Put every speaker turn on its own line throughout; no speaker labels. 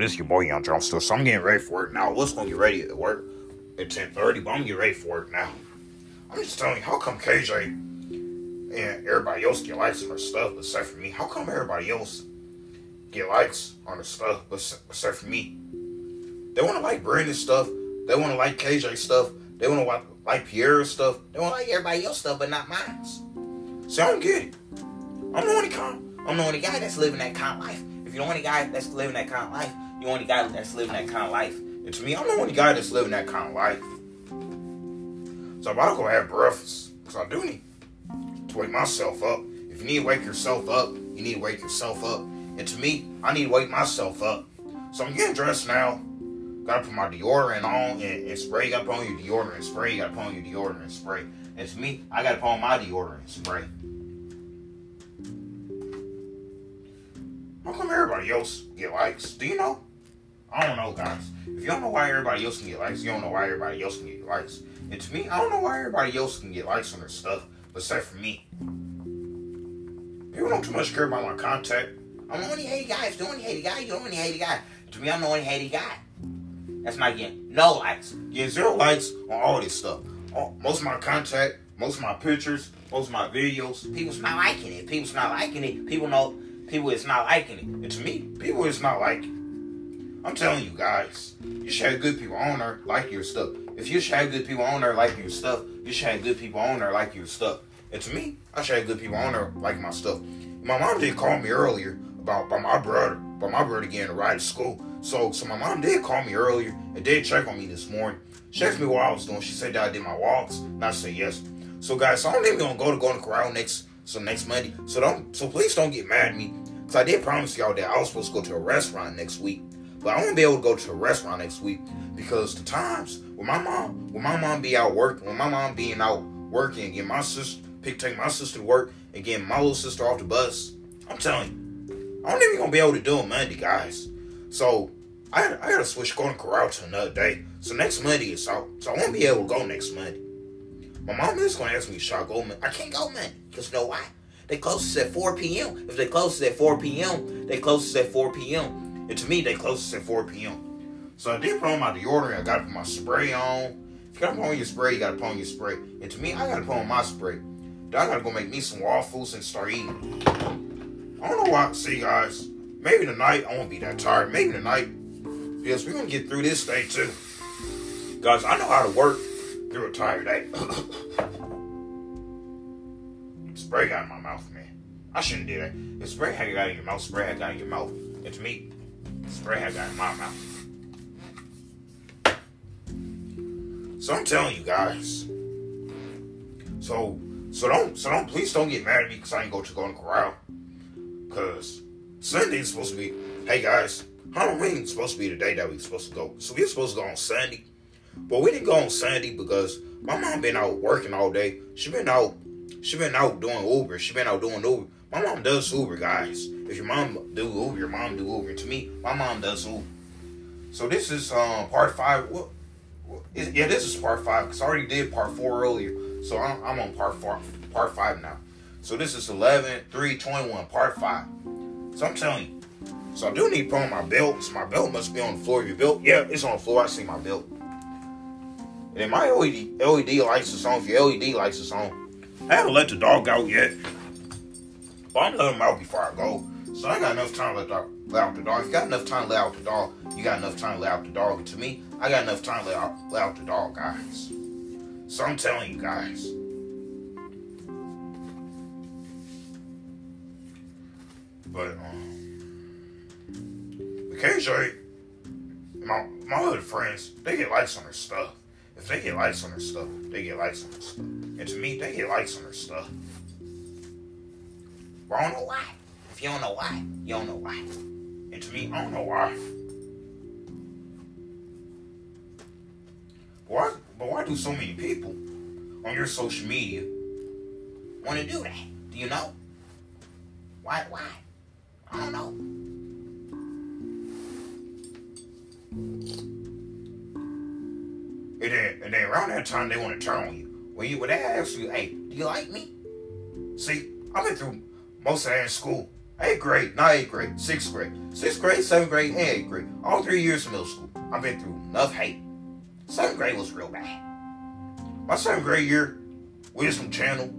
this your boy Young John still. So I'm getting ready for it now. What's gonna get ready at work at 10:30, but I'm getting ready for it now. I'm just telling you, how come KJ and everybody else get likes on their stuff, except for me? How come everybody else get likes on their stuff, except for me? They want to like Brandon stuff. They want to like KJ stuff. They want to like, like Pierre's stuff. They want to like everybody else stuff, but not mine. See, I don't get it. I'm the only kind. I'm the only guy that's living that kind of life. If you're the only guy that's living that kind of life, the only guy that's living that kind of life. And to me, I'm the only guy that's living that kind of life. So I'm about to go have breakfast. Because I do need to wake myself up. If you need to wake yourself up, you need to wake yourself up. And to me, I need to wake myself up. So I'm getting dressed now. Gotta put my deodorant on and, and spray. You gotta put on your deodorant spray. You gotta put on your deodorant spray. And to me, I gotta put on my deodorant spray. How come everybody else get likes? Do you know? I don't know, guys. If you don't know why everybody else can get likes, you don't know why everybody else can get likes. And to me, I don't know why everybody else can get likes on their stuff, but except for me. People don't too much care about my contact. I'm the only hated guy. If the only hated guy, you're the only hated guy. To me, I'm the only hated guy. That's not getting no likes. Getting zero likes on all this stuff. All, most of my contact, most of my pictures, most of my videos, people's not liking it. People's not liking it. People know people is not liking it. And to me, people is not liking it. I'm telling you guys, you should have good people on there like your stuff. If you should have good people on there like your stuff, you should have good people on there like your stuff. And to me, I should have good people on there like my stuff. My mom did call me earlier about, about my brother, about my brother getting a ride to school. So so my mom did call me earlier and did check on me this morning. She asked me what I was doing. She said that I did my walks, and I said yes. So guys, so I'm even gonna go to Golden Corral next so next Monday. So don't so please don't get mad at me. Cause I did promise y'all that I was supposed to go to a restaurant next week. But I won't be able to go to a restaurant next week because the times when my mom when my mom be out working, when my mom being out working and get my sister pick take my sister to work and getting my little sister off the bus, I'm telling you, I don't even gonna be able to do it Monday, guys. So I I gotta switch Golden Corral to another day. So next Monday is out. So I won't be able to go next Monday. My mom is gonna ask me, should I go? Man? I can't go, man. Because you know why? They closes at 4 p.m. If they closes at 4 p.m., they closes at 4 p.m. And to me, they closes at 4 p.m. So I did put on my deodorant. I gotta put my spray on. If you gotta put on your spray, you gotta put on your spray. And to me, I gotta put on my spray. Then I gotta go make me some waffles and start eating. I don't know why. See, guys, maybe tonight I won't be that tired. Maybe tonight, yes, we're gonna get through this day too. Guys, I know how to work through a tired day. spray got in my mouth, man. I shouldn't do that. If spray had got in your mouth, spray had got in your mouth. It's me. Spray had got in my mouth. So I'm telling you guys. So so don't so don't please don't get mad at me because I ain't go to Golden Corral. Cause Sunday's supposed to be hey guys, Halloween's supposed to be the day that we supposed to go. So we are supposed to go on Sunday. But we didn't go on Sunday because my mom been out working all day. She been out she been out doing Uber. She been out doing Uber. My mom does Uber, guys. If your mom do Uber, your mom do Uber. To me, my mom does Uber. So this is um part five. What? yeah, this is part five because I already did part four earlier. So I'm, I'm on part four, part five now. So this is 11, 3, 21, part five. So I'm telling you. So I do need to put on my belt. So my belt must be on the floor. Your belt, yeah, it's on the floor. I see my belt. And then my LED LED lights is on. If your LED lights is on, I haven't let the dog out yet. I'm letting him out before I go. So I got enough time to let, dog, let out the dog. If you got enough time to let out the dog, you got enough time to let out the dog. And to me, I got enough time to let out, let out the dog, guys. So I'm telling you guys. But um occasionally my my other friends, they get likes on their stuff. If they get likes on their stuff, they get likes on their stuff. And to me, they get likes on their stuff. I don't know why. If you don't know why, you don't know why. And to me, I don't know why. Why, but why do so many people on your social media want to do that? Do you know? Why? Why? I don't know. And then, and then around that time, they want to turn on you. When you when they ask you, hey, do you like me? See, I've been through most of that in school. eighth grade, not eighth grade, sixth grade, sixth grade, seventh grade, and eighth grade. All three years of middle school. I've been through enough hate. Seventh grade was real bad. My seventh grade year, Wisdom Channel.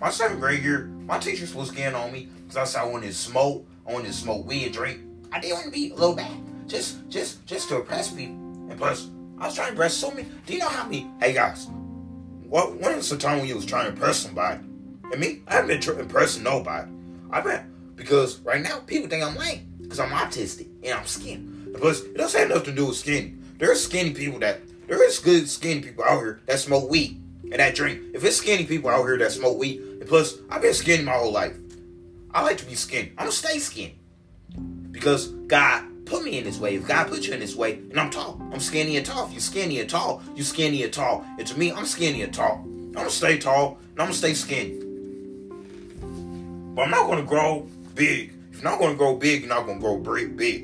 My seventh grade year, my teachers was getting on me because I said I wanted to smoke, I wanted to smoke weed and drink. I didn't want to be a little bad. Just, just, just to impress people. And plus, I was trying to impress so many. Do you know how many? Hey guys, what? When was the time when you was trying to impress somebody? And me, I haven't been impressing nobody. I've been because right now people think I'm lame because I'm autistic and I'm skinny. Plus, it doesn't have nothing to do with skinny. There's skinny people that there is good skinny people out here that smoke weed and that drink. If it's skinny people out here that smoke weed, and plus I've been skinny my whole life. I like to be skinny. I'm gonna stay skinny because God put me in this way. If God put you in this way, and I'm tall, I'm skinny and tall. If you're skinny and tall, You're skinny and tall. And to me, I'm skinny and tall. I'm gonna stay tall and I'm gonna stay skinny. But I'm not gonna grow big. If you're not gonna grow big, you're not gonna grow big.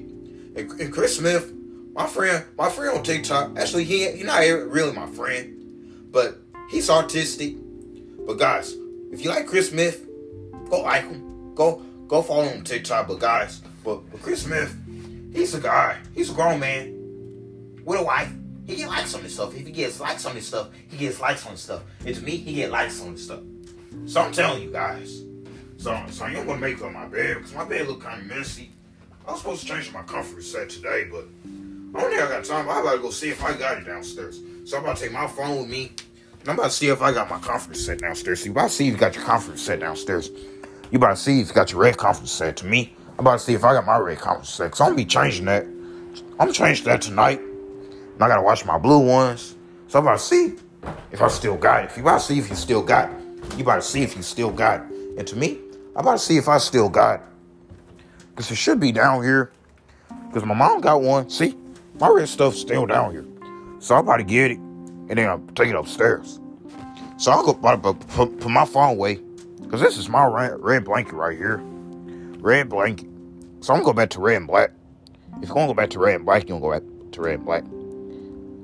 And, and Chris Smith, my friend, my friend on TikTok, actually he he's not really my friend, but he's autistic. But guys, if you like Chris Smith, go like him. Go go follow him on TikTok. But guys, but, but Chris Smith, he's a guy. He's a grown man with a wife. He get likes on this stuff. If he gets likes on this stuff, he gets likes on this stuff. And to me, he get likes on this stuff. So I'm telling you guys. So, so I'm gonna make up my bed because my bed look kind of messy. I was supposed to change my comfort set today, but I don't think I got time. I about to go see if I got it downstairs. So I'm about to take my phone with me. And I'm about to see if I got my comfort set downstairs. You about to see if you got your comfort set downstairs. You about to see if you got your red comfort set to me. I'm about to see if I got my red comfort set. Cause I'm gonna be changing that. I'm gonna change that tonight. And I gotta watch my blue ones. So I'm about to see if I still got it. If you about to see if you still got it. You about to see if you still got it. And to me, I'm about to see if I still got it. Because it should be down here. Because my mom got one. See, my red stuff's still down here. So I'm about to get it. And then I'll take it upstairs. So I'll go put, put, my phone away. Because this is my red, red blanket right here. Red blanket. So I'm going to go back to red and black. If you're going to go back to red and black, you're going to go back to red and black.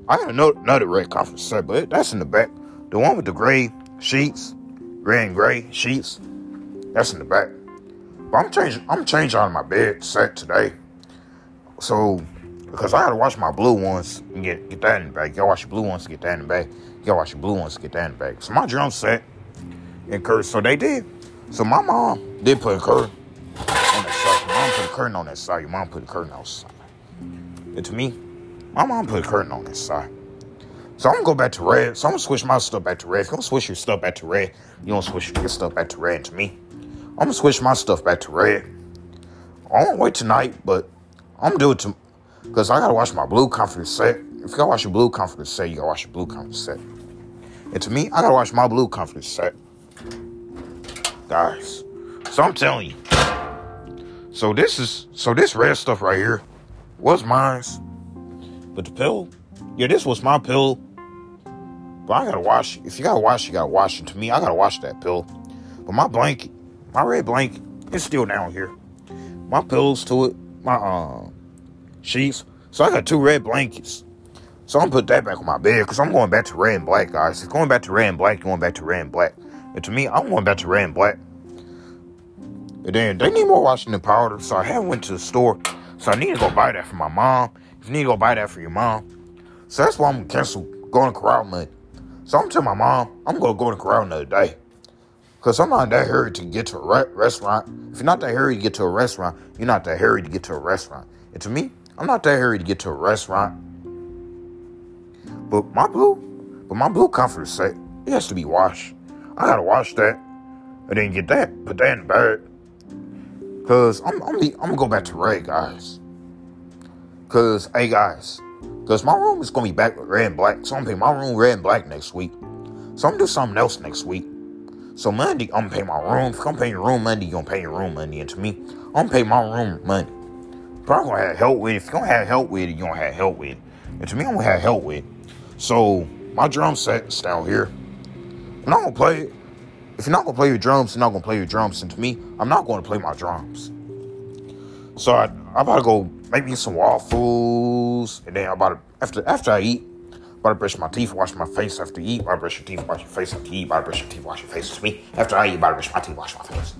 I got another, another red conference set, but that's in the back. The one with the gray sheets, red and gray sheets, that's in the back. But I'm changing. I'm changing out of my bed set today. So because I had to wash my blue ones and get get that in the bag. Y'all wash your blue ones, get that in the bag. Y'all wash your blue ones, get that in the bag. So my drum set and curtain. So they did. So my mom did put a curtain on that side. Your mom put a curtain on that side. Your mom put a curtain outside. And to me, my mom put a curtain on that side. So I'm gonna go back to red. So I'm gonna switch my stuff back to red. If you don't switch your stuff back to red, you don't switch your stuff back to red. To me, I'm gonna switch my stuff back to red. I won't wait tonight, but I'm gonna do it to because I gotta watch my blue confidence set. If you gotta watch your blue confidence set, you gotta watch your blue confidence set. And to me, I gotta watch my blue confidence set. Guys. So I'm telling you. So this is so this red stuff right here was mine's. But the pill, yeah, this was my pill. But I gotta wash. If you gotta wash, you gotta wash. And to me, I gotta wash that pill. But my blanket, my red blanket, it's still down here. My pillows to it, my uh, sheets. So I got two red blankets. So I'm put that back on my bed because I'm going back to red and black, guys. It's going back to red and black, going back to red and black. And to me, I'm going back to red and black. And then they need more Washington powder, so I have went to the store. So I need to go buy that for my mom. If you need to go buy that for your mom. So that's why I'm cancel going to corral money. So I'm telling my mom I'm gonna go to corral another day. Cause I'm not that hurry to get to a re- restaurant. If you're not that hurry to get to a restaurant, you're not that hurry to get to a restaurant. And to me, I'm not that hurry to get to a restaurant. But my blue, but my blue comforter set, it has to be washed. I gotta wash that, I didn't get that, put that in the bag. Cause I'm I'm, I'm gonna go back to red, guys. Cause hey guys, cause my room is gonna be back with red and black. So I'm gonna paint my room red and black next week. So I'm gonna do something else next week. So Monday, I'm gonna pay my room. If I'm paying your room Monday, you're gonna pay your room Monday. And to me, I'm gonna pay my room Monday. But I'm gonna have help with it. If you're gonna have help with it, you're gonna have help with it. And to me, I'm gonna have help with it. So my drum set's down here. I'm not gonna play it. If you're not gonna play your drums, you're not gonna play your drums. And to me, I'm not gonna play my drums. So I, I'm about to go make me some waffles, and then I'm about to after after I eat, To brush my teeth, wash my face after you eat. To brush your teeth, wash your face after you eat. To brush your teeth, wash your face. To me, after I eat, to brush my teeth, wash my face.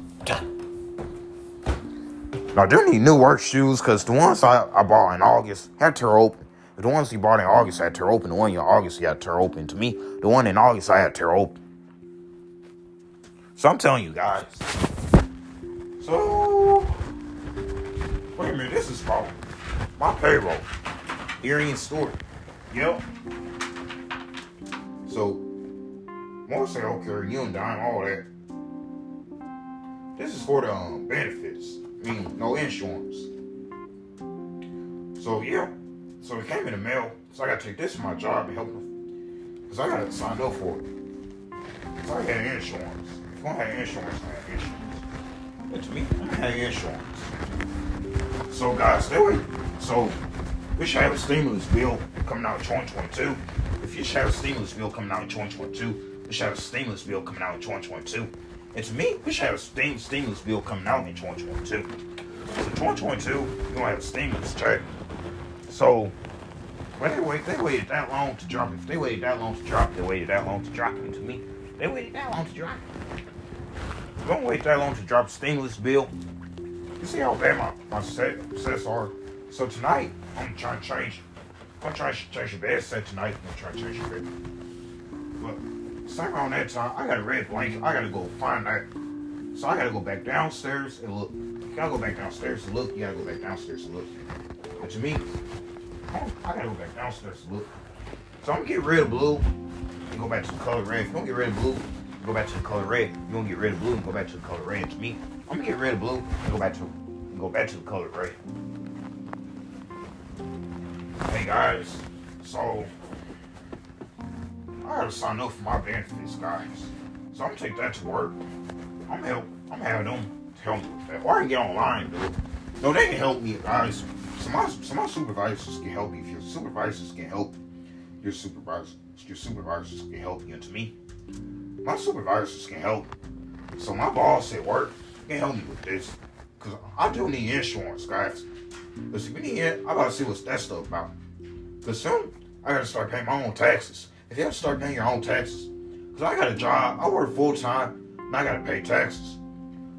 Now, I do need new work shoes because the ones I, I bought in August had to tear open. The ones you bought in August had to tear open. The one in August you had to tear open. To me, the one in August I had to tear open. So I'm telling you guys. So, wait a minute. This is for my payroll. Here in store. Yep. So, more say, okay, you and dime, all that. This is for the um, benefits. I mean, no insurance. So, yeah. So it came in the mail. So I got to take this to my job and help them. Because I got to sign up for it. So I had insurance. If don't have insurance, I have insurance. And to me, I have insurance. So, guys, stay away. So, we should have a stimulus bill coming out in 2022. If you have a stimulus bill coming out in 2022, we should have a stimulus bill coming out in 2022. And to me, we should have a stimulus bill coming out in 2022. So 2022, you're gonna have a stimulus check. So when they wait, they waited that long to drop it. If they waited that long to drop it, they waited that long to drop it. To me, they waited that long to drop it. Don't wait that long to drop bill. You see how bad my, my set, sets are. So tonight, I'm trying to change. To try to change your bed set tonight. I'm trying to try to your bed. But same around that time, I got a red blanket. I gotta go find that. So I gotta go back downstairs and look. You gotta go back downstairs and look. You gotta go back downstairs to look. But to me, I gotta go back downstairs to look. So I'm gonna get rid of blue and go back to the color red. If you don't get rid of blue, go back to the color red. You don't get rid of blue and go back to the color red. To me, I'm gonna get rid of blue and go back to go back to the color red. Hey guys, so I gotta sign up for my benefits, guys. So I'm gonna take that to work. I'm help. I'm having them help me with that, or I can get online, dude. No, they can help me, guys. Some my, supervisors can help you. If your supervisors can help your supervisors, your supervisors can help you. To me, my supervisors can help. So my boss at work can help me with this. Cause I do need insurance, guys. Cause if you need it, I gotta see what's that stuff about. Cause soon I gotta start paying my own taxes. If you have to start paying your own taxes, cause I got a job, I work full time, and I gotta pay taxes.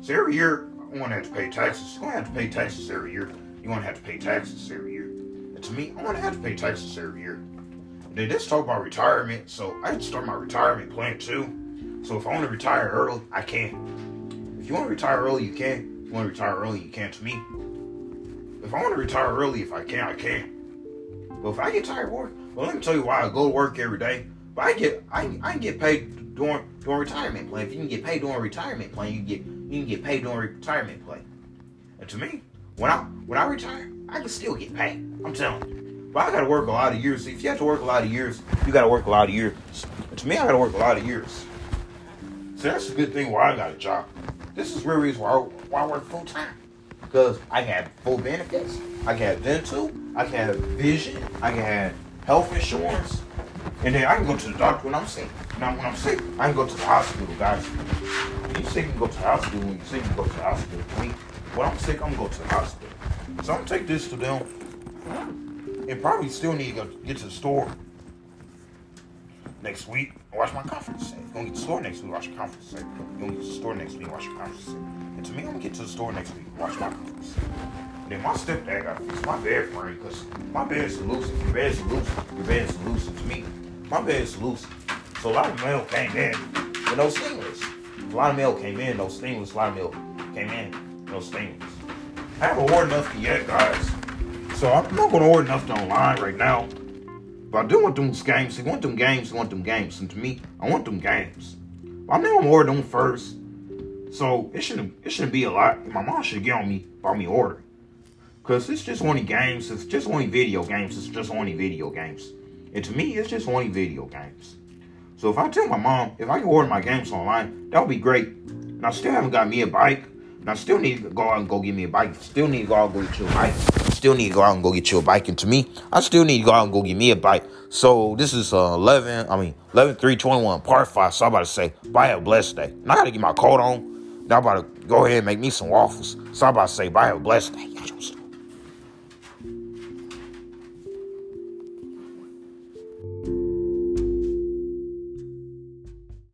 So every year I'm gonna have to pay taxes. You're gonna have to pay taxes every year. You're gonna have to pay taxes every year. And to me, I'm gonna have to pay taxes every year. And then let's talk about retirement. So I had to start my retirement plan too. So if I want to retire early, I can. If you want to retire early, you can. If you want to retire early, you can. To me, if I want to retire early, if I can, I can. But if I get tired of work, well, let me tell you why I go to work every day. But I get, I, I can get paid during during retirement plan. If you can get paid during retirement plan, you can get you can get paid during retirement plan. And to me, when I when I retire, I can still get paid. I'm telling you. But I gotta work a lot of years. If you have to work a lot of years, you gotta work a lot of years. And to me, I gotta work a lot of years. So that's a good thing why I got a job. This is real reason why I, why I work full time. Because I have full benefits. I can have dental. I can have vision. I can have health insurance. And then I can go to the doctor when I'm sick. Now, when I'm sick, I can go to the hospital, guys. When you sick, you can go to the hospital. When you're sick, you can go to the hospital. Me, when I'm sick, I'm gonna go to the hospital. So I'm gonna take this to them. And probably still need to get to the store next week and watch my conference set. You're gonna get to the store next week, watch your conference set. You're gonna get to the store next week, watch your conference set. And to me, I'm gonna get to the store next week, watch my conference set. And Then my stepdad got to fix my bed frame because my bed is loose. Your bed is loose, your bed is loose. To me, my bed is loose. So a lot of mail came in with no stingless. A lot of mail came in, no stingless. A lot of mail came in, no stingless. I haven't ordered nothing yet, guys. So I'm not gonna order nothing online right now. But I do want them games. I want them games. I want them games. And to me, I want them games. But I'm not gonna them first. So it shouldn't it shouldn't be a lot. My mom should get on me about me ordering. Cause it's just only games. It's just only video games. It's just only video games. And to me, it's just only video games. So if I tell my mom, if I can order my games online, that would be great. And I still haven't got me a bike. And I still need to go out and go get me a bike. Still need to go out and go get you a bike. Still need to go out and go get you a bike. And to me, I still need to go out and go get me a bike. So this is uh, 11, I mean, 11, 3, 21, part 5. So I'm about to say, have a blessed day. Now I got to get my coat on. Now I'm about to go ahead and make me some waffles. So I'm about to say, have a blessed day.